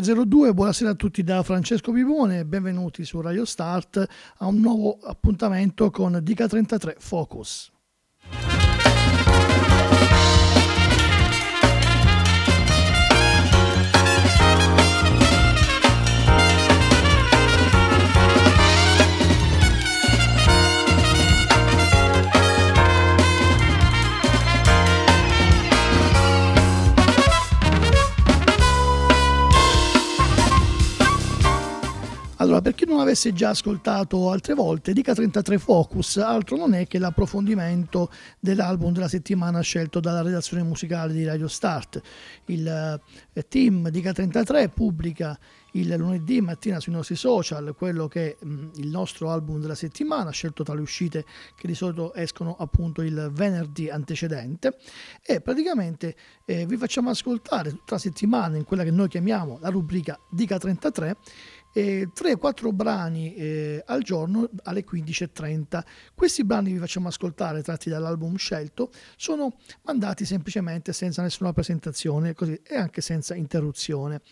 18.02, buonasera a tutti da Francesco Pivone, benvenuti su Radio Start a un nuovo appuntamento con Dica 33 Focus. Allora, per chi non avesse già ascoltato altre volte, Dica 33 Focus altro non è che l'approfondimento dell'album della settimana scelto dalla redazione musicale di Radio Start. Il eh, team Dica 33 pubblica il lunedì mattina sui nostri social quello che è mh, il nostro album della settimana, scelto tra le uscite che di solito escono appunto il venerdì antecedente e praticamente eh, vi facciamo ascoltare tutta la settimana in quella che noi chiamiamo la rubrica Dica 33 eh, 3-4 brani eh, al giorno alle 15.30. Questi brani vi facciamo ascoltare, tratti dall'album scelto, sono mandati semplicemente senza nessuna presentazione così, e anche senza interruzione.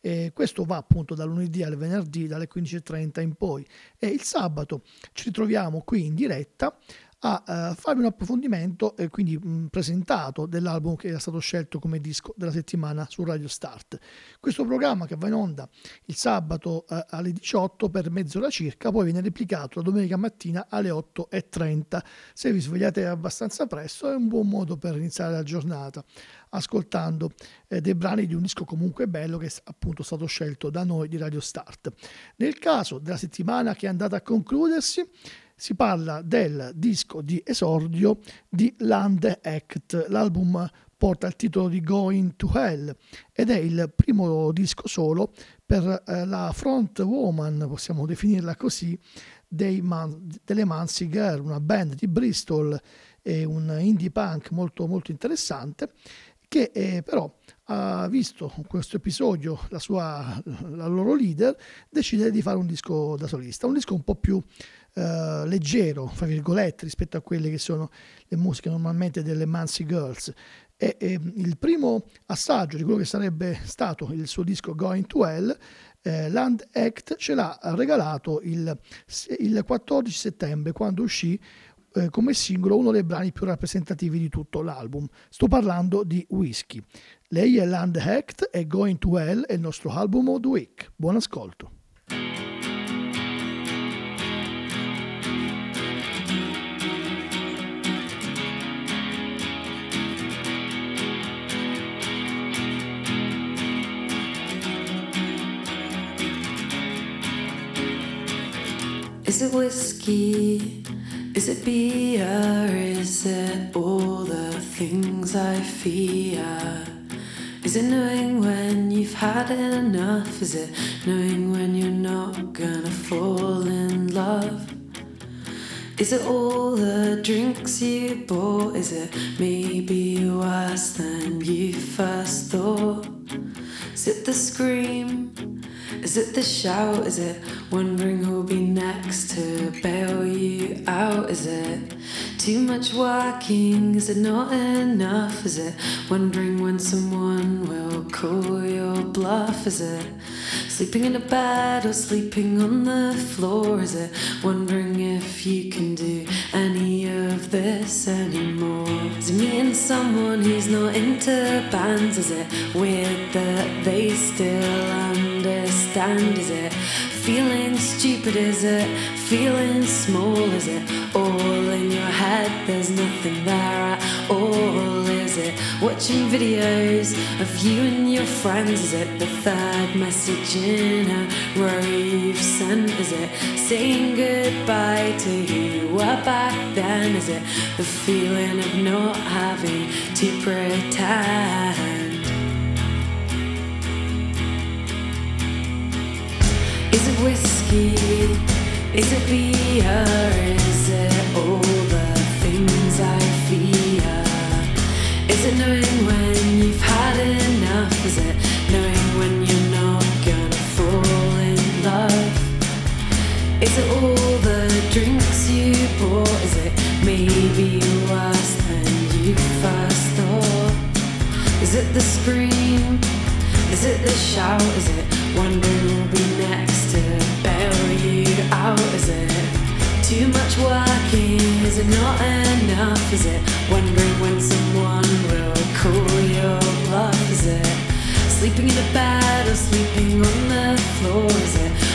Eh, questo va appunto dal lunedì al venerdì dalle 15.30 in poi e il sabato ci ritroviamo qui in diretta a uh, farvi un approfondimento e quindi mh, presentato dell'album che era stato scelto come disco della settimana su Radio Start. Questo programma che va in onda il sabato uh, alle 18 per mezz'ora circa, poi viene replicato la domenica mattina alle 8.30. Se vi svegliate abbastanza presto è un buon modo per iniziare la giornata ascoltando eh, dei brani di un disco comunque bello che è appunto stato scelto da noi di Radio Start. Nel caso della settimana che è andata a concludersi, si parla del disco di esordio di Land Act. L'album porta il titolo di Going to Hell ed è il primo disco solo per eh, la front woman, possiamo definirla così, Man- delle Mansi Girl, una band di Bristol e un indie punk molto molto interessante che eh, però ha visto questo episodio la, sua, la loro leader decidere di fare un disco da solista, un disco un po' più eh, leggero, fra virgolette, rispetto a quelle che sono le musiche normalmente delle Mancy Girls. E, e, il primo assaggio di quello che sarebbe stato il suo disco Going to Hell, eh, Land Act ce l'ha regalato il, il 14 settembre quando uscì eh, come singolo uno dei brani più rappresentativi di tutto l'album. Sto parlando di Whiskey. Lei è Land Act e Going to Hell è il nostro album of the week. Buon ascolto. Is it whiskey? Is it beer? Is it all the things I fear? Is it knowing when you've had enough? Is it knowing when you're not gonna fall in love? Is it all the drinks you bought? Is it maybe worse than you first thought? Is it the scream? Is it the shout? Is it wondering who'll be next to bail you out? Is it too much working? Is it not enough? Is it wondering when someone will call your bluff? Is it sleeping in a bed or sleeping on the floor? Is it wondering if you can do any of this anymore? Is it meeting someone who's not into bands? Is it weird that they still understand? Is it feeling stupid? Is it feeling small? Is it all in your head? There's nothing there at all. Is it watching videos of you and your friends? Is it the third message in a row you've sent? Is it saying goodbye to who were back then? Is it the feeling of not having to pretend? Is it whiskey? Is it beer? Is it all the things I fear? Is it knowing it the shout? Is it wondering who'll be next to bail you out? Is it too much working? Is it not enough? Is it wondering when someone will call your bluff? Is it sleeping in a bed or sleeping on the floor? Is it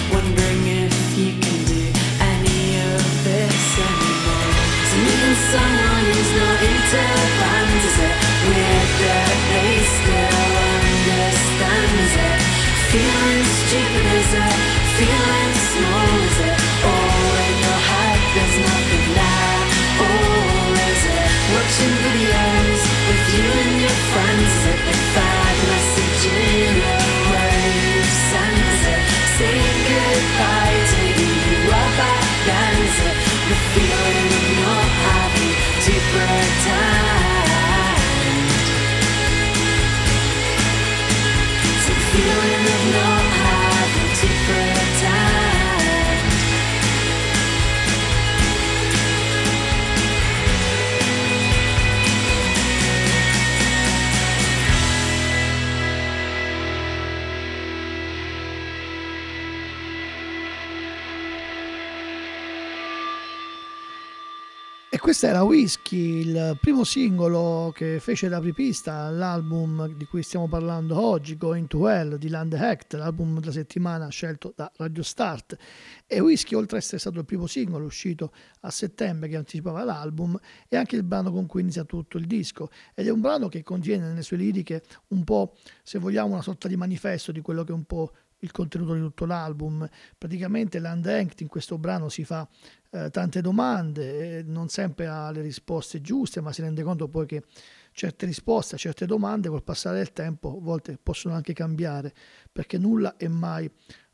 questo era Whisky, il primo singolo che fece da apripista all'album di cui stiamo parlando oggi, Going to Hell di Land Act, l'album della settimana scelto da Radio Start. E Whisky, oltre ad essere stato il primo singolo uscito a settembre che anticipava l'album, è anche il brano con cui inizia tutto il disco. Ed è un brano che contiene nelle sue liriche un po', se vogliamo, una sorta di manifesto di quello che un po' il contenuto di tutto l'album. Praticamente Land Act in questo brano si fa eh, tante domande, eh, non sempre ha le risposte giuste, ma si rende conto poi che certe risposte a certe domande col passare del tempo a volte possono anche cambiare, perché nulla è mai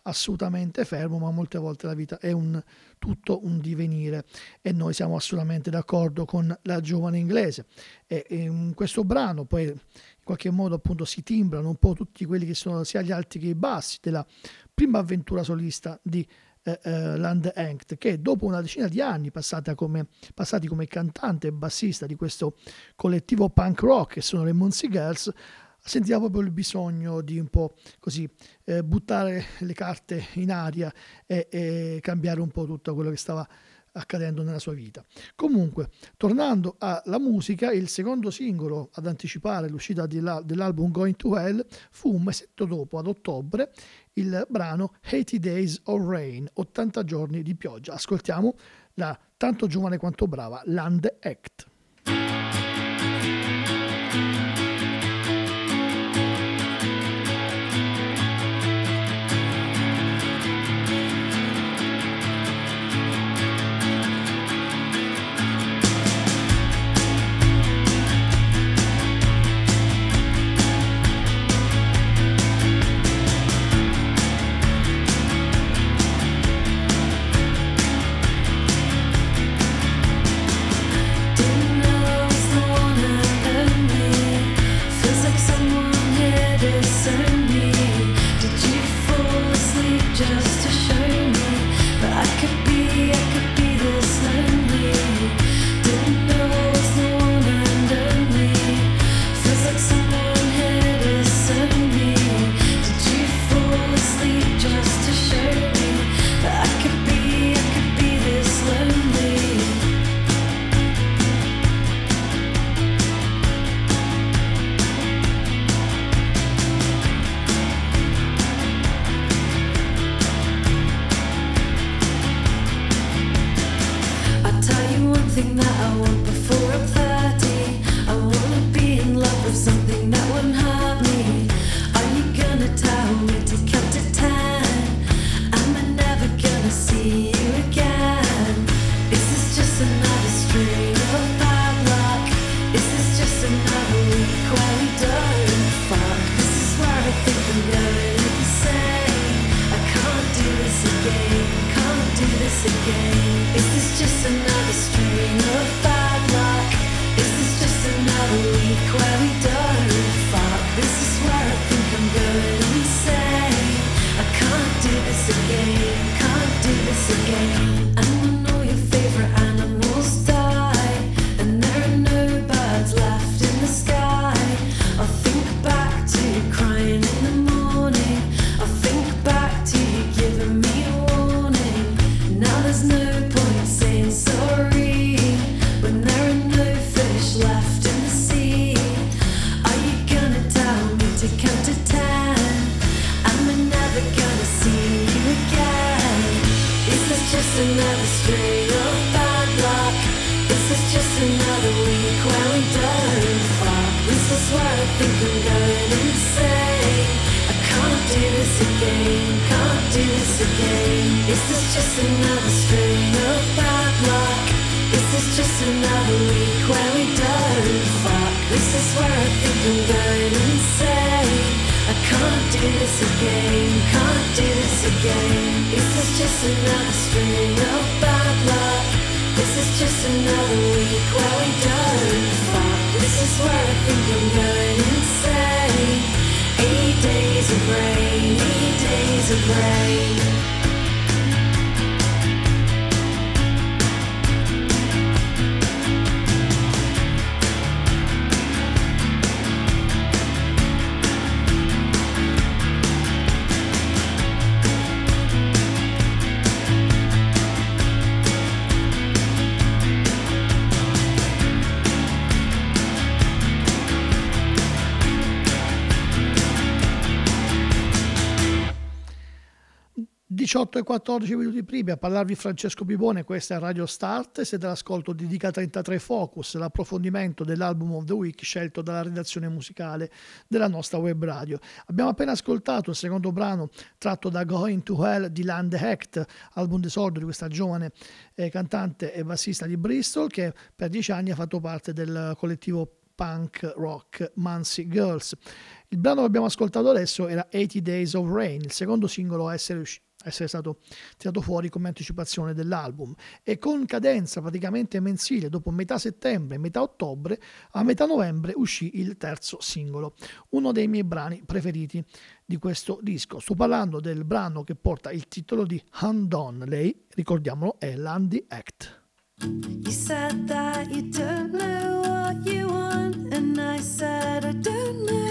assolutamente fermo, ma molte volte la vita è un, tutto un divenire e noi siamo assolutamente d'accordo con la giovane inglese. E, e in questo brano poi qualche modo appunto si timbrano un po' tutti quelli che sono sia gli alti che i bassi della prima avventura solista di eh, eh, Land Act, che dopo una decina di anni come, passati come cantante e bassista di questo collettivo punk rock che sono le Muncie Girls, sentiva proprio il bisogno di un po' così eh, buttare le carte in aria e, e cambiare un po' tutto quello che stava accadendo nella sua vita. Comunque, tornando alla musica, il secondo singolo ad anticipare l'uscita dell'album Going to Hell fu un mesetto dopo, ad ottobre, il brano 80 Days of Rain, 80 giorni di pioggia. Ascoltiamo la tanto giovane quanto brava Land Act. that I want before I'm days of rain, eight days of rain. e 14 minuti prima a parlarvi Francesco Bibone, questa è Radio Start, siete all'ascolto di Dica 33 Focus, l'approfondimento dell'album of the week scelto dalla redazione musicale della nostra web radio. Abbiamo appena ascoltato il secondo brano tratto da Going to Hell di Land Hecht, album d'esordio di questa giovane eh, cantante e bassista di Bristol che per dieci anni ha fatto parte del collettivo punk rock Muncie Girls. Il brano che abbiamo ascoltato adesso era 80 Days of Rain, il secondo singolo a essere uscito essere stato tirato fuori come anticipazione dell'album. E con cadenza praticamente mensile dopo metà settembre metà ottobre a metà novembre uscì il terzo singolo uno dei miei brani preferiti di questo disco. Sto parlando del brano che porta il titolo di Hand On lei ricordiamolo è Landy Act. You said that you don't know what you I said I don't know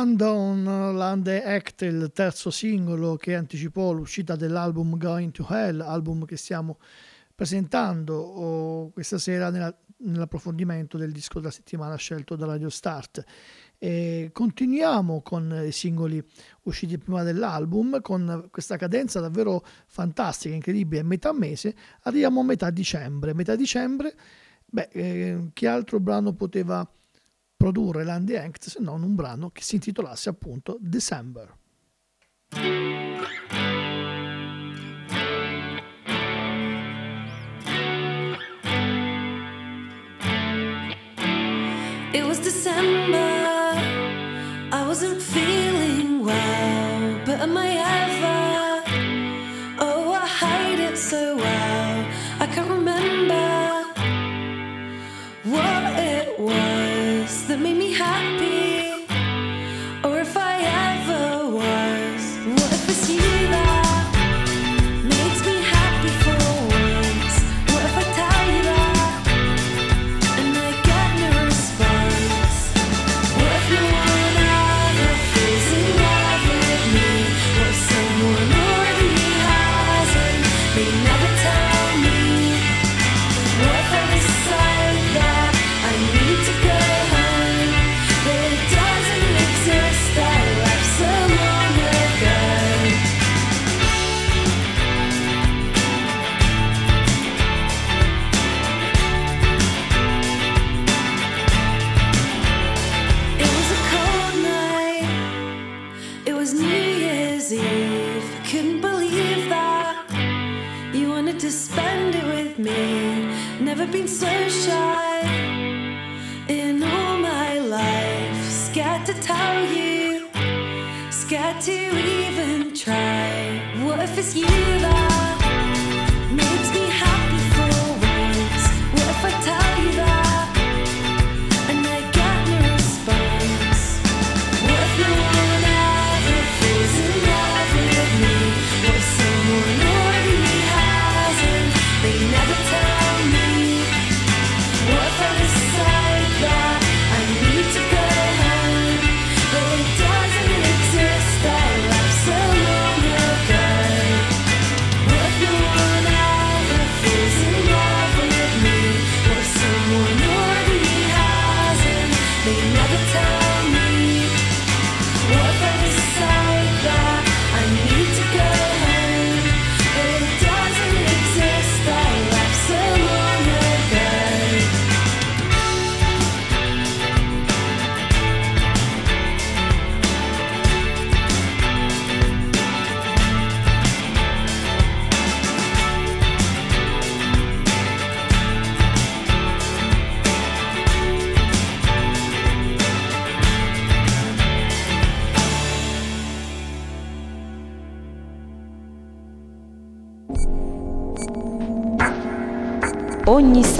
Undone Lande Act, il terzo singolo che anticipò l'uscita dell'album Going to Hell, album che stiamo presentando oh, questa sera nella- nell'approfondimento del disco della settimana scelto da Radio Start. E continuiamo con i singoli usciti prima dell'album con questa cadenza davvero fantastica, incredibile. Metà mese arriviamo a metà dicembre. Metà dicembre, beh, eh, che altro brano poteva produrre Landy Act se non un brano che si intitolasse appunto December. It was December.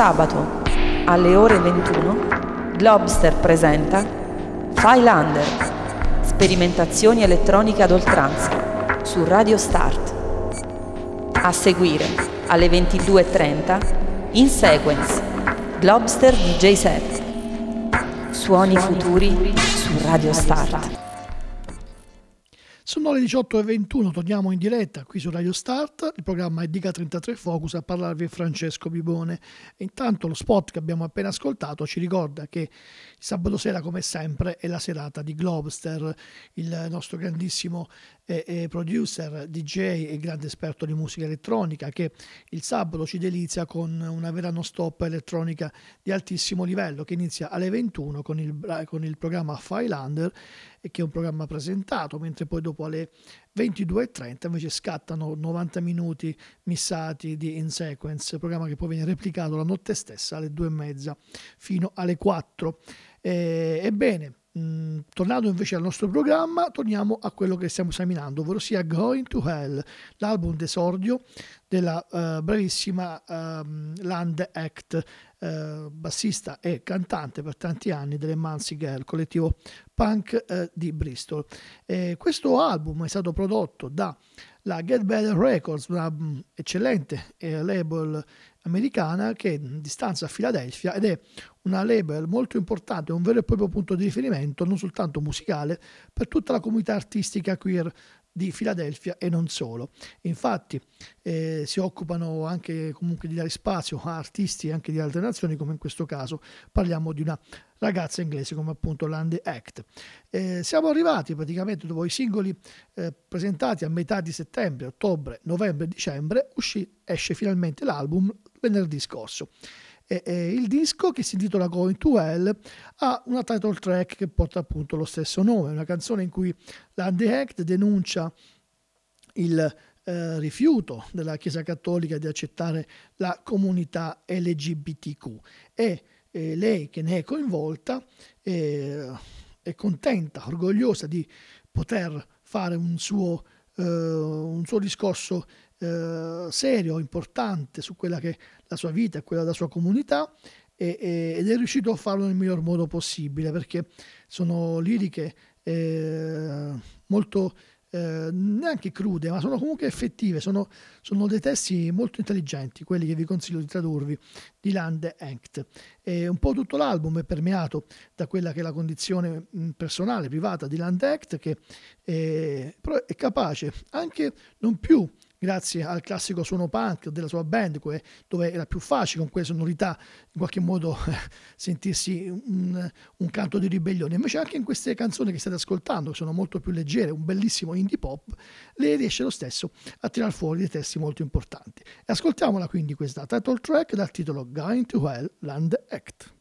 Sabato alle ore 21 Globster presenta Filander, sperimentazioni elettroniche ad oltranza su Radio Start. A seguire alle 22.30 in sequence Globster DJ set. Suoni futuri su Radio Start. Sono le 18.21, torniamo in diretta qui su Radio Start, il programma è Dica 33 Focus, a parlarvi Francesco Bibone. E intanto lo spot che abbiamo appena ascoltato ci ricorda che sabato sera, come sempre, è la serata di Globster, il nostro grandissimo eh, eh, producer, DJ e grande esperto di musica elettronica, che il sabato ci delizia con una vera non-stop elettronica di altissimo livello, che inizia alle 21 con il, con il programma Filander e che è un programma presentato, mentre poi dopo alle 22.30 invece scattano 90 minuti missati di In Sequence, programma che poi viene replicato la notte stessa alle 2.30 fino alle 4. Eh, ebbene, mh, tornando invece al nostro programma, torniamo a quello che stiamo esaminando, ovvero sia Going to Hell, l'album d'esordio della eh, bravissima ehm, Land Act, eh, bassista e cantante per tanti anni delle Mansi Girl, collettivo punk eh, di Bristol. Eh, questo album è stato prodotto da la Get Better Records, una mh, eccellente eh, label americana che è di stanza a Filadelfia ed è una label molto importante, un vero e proprio punto di riferimento non soltanto musicale per tutta la comunità artistica queer di Filadelfia e non solo. Infatti eh, si occupano anche comunque di dare spazio a artisti anche di altre nazioni, come in questo caso parliamo di una ragazza inglese come appunto Landy Act. Eh, siamo arrivati praticamente dopo i singoli eh, presentati a metà di settembre, ottobre, novembre e dicembre, uscì, esce finalmente l'album venerdì scorso. E, e il disco che si intitola Going to Hell ha una title track che porta appunto lo stesso nome, una canzone in cui Landy Act denuncia il eh, rifiuto della Chiesa Cattolica di accettare la comunità LGBTQ e eh, lei che ne è coinvolta eh, è contenta, orgogliosa di poter fare un suo, eh, un suo discorso eh, serio, importante su quella che è la sua vita e quella della sua comunità e, e, ed è riuscito a farlo nel miglior modo possibile perché sono liriche eh, molto eh, neanche crude, ma sono comunque effettive, sono, sono, dei testi molto intelligenti, quelli che vi consiglio di tradurvi, di Lande Engt. E un po' tutto l'album è permeato da quella che è la condizione personale, privata di Lande Engt, che è, è capace anche non più grazie al classico suono punk della sua band, dove era più facile con quelle sonorità in qualche modo sentirsi un, un, canto di ribellione. Invece anche in queste canzoni che state ascoltando, che sono molto più leggere, un bellissimo indie pop, lei riesce lo stesso a tirar fuori dei testi molto importanti. E ascoltiamola quindi questa title track dal titolo Going to Hell Land Act.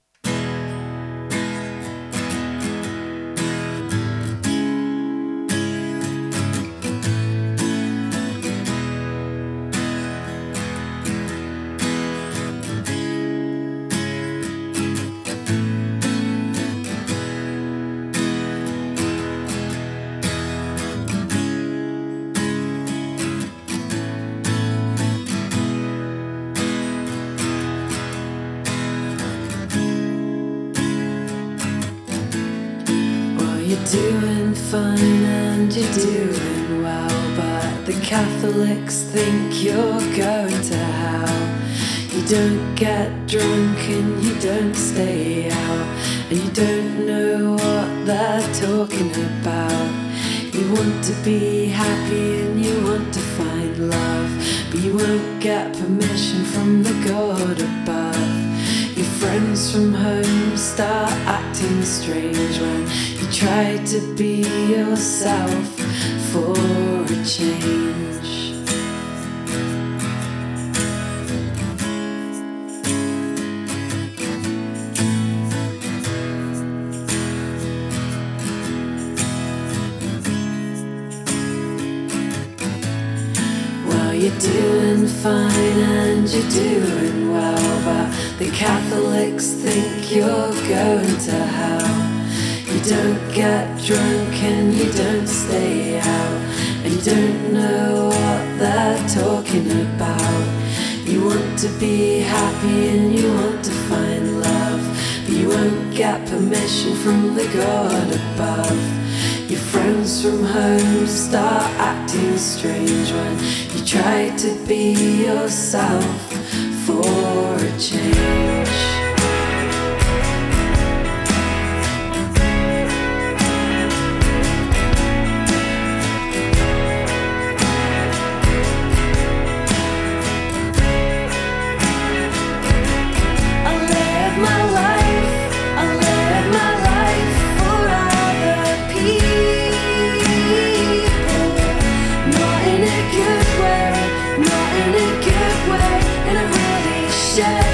Doing fine and you're doing well, but the Catholics think you're going to hell. You don't get drunk and you don't stay out, and you don't know what they're talking about. You want to be happy and you want to find love, but you won't get permission from the God above. Your friends from home start acting strange when try to be yourself for a change. Well, you're doing fine and you're doing well, but the Catholics think you're going to hell. You don't get drunk and you don't stay out. And you don't know what they're talking about. You want to be happy and you want to find love. But you won't get permission from the God above. Your friends from home start acting strange when you try to be yourself for a change. Yeah.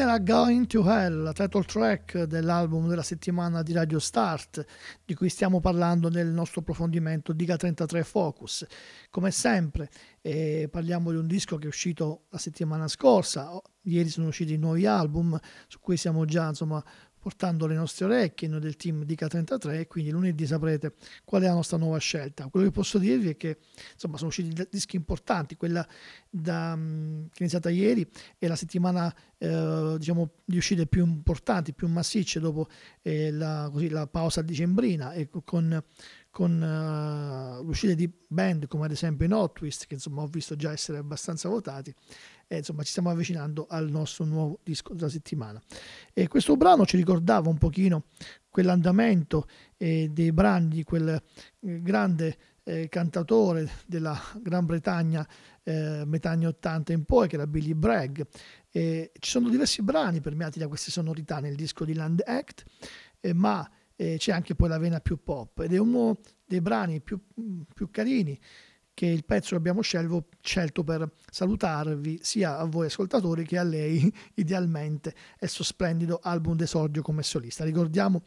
Era Going to Hell, la title track dell'album della settimana di Radio Start, di cui stiamo parlando nel nostro approfondimento Diga 33 Focus. Come sempre, eh, parliamo di un disco che è uscito la settimana scorsa, ieri sono usciti nuovi album, su cui siamo già insomma portando le nostre orecchie noi del team di K33 e quindi lunedì saprete qual è la nostra nuova scelta. Quello che posso dirvi è che insomma sono usciti dischi importanti, quella da, mm, che è iniziata ieri è la settimana eh, diciamo di uscite più importanti, più massicce dopo eh, la, così, la, pausa dicembrina e con, con uh, l'uscita di band come ad esempio i Twist che insomma ho visto già essere abbastanza votati e insomma ci stiamo avvicinando al nostro nuovo disco della settimana. E questo brano ci ricordava un pochino quell'andamento eh, dei brani di quel eh, grande eh, cantatore della Gran Bretagna eh, metà anni 80 in poi che era Billy Bragg. ci sono diversi brani permeati da queste sonorità nel disco di Land Act, ma eh, c'è anche poi la vena più pop ed è uno dei brani più, più carini che il pezzo che abbiamo scelto, scelto per salutarvi sia a voi ascoltatori che a lei idealmente e il suo splendido album d'esordio come solista. Ricordiamo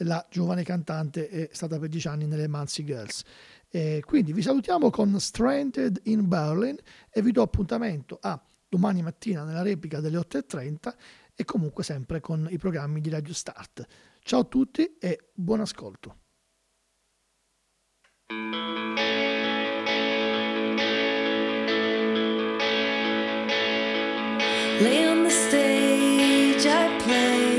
la giovane cantante è stata per dieci anni nelle Mansi Girls. E quindi vi salutiamo con Stranded in Berlin e vi do appuntamento a domani mattina nella replica delle 8.30 e comunque sempre con i programmi di Radio Start. Ciao a tutti e buon ascolto. Lay on the stage, I played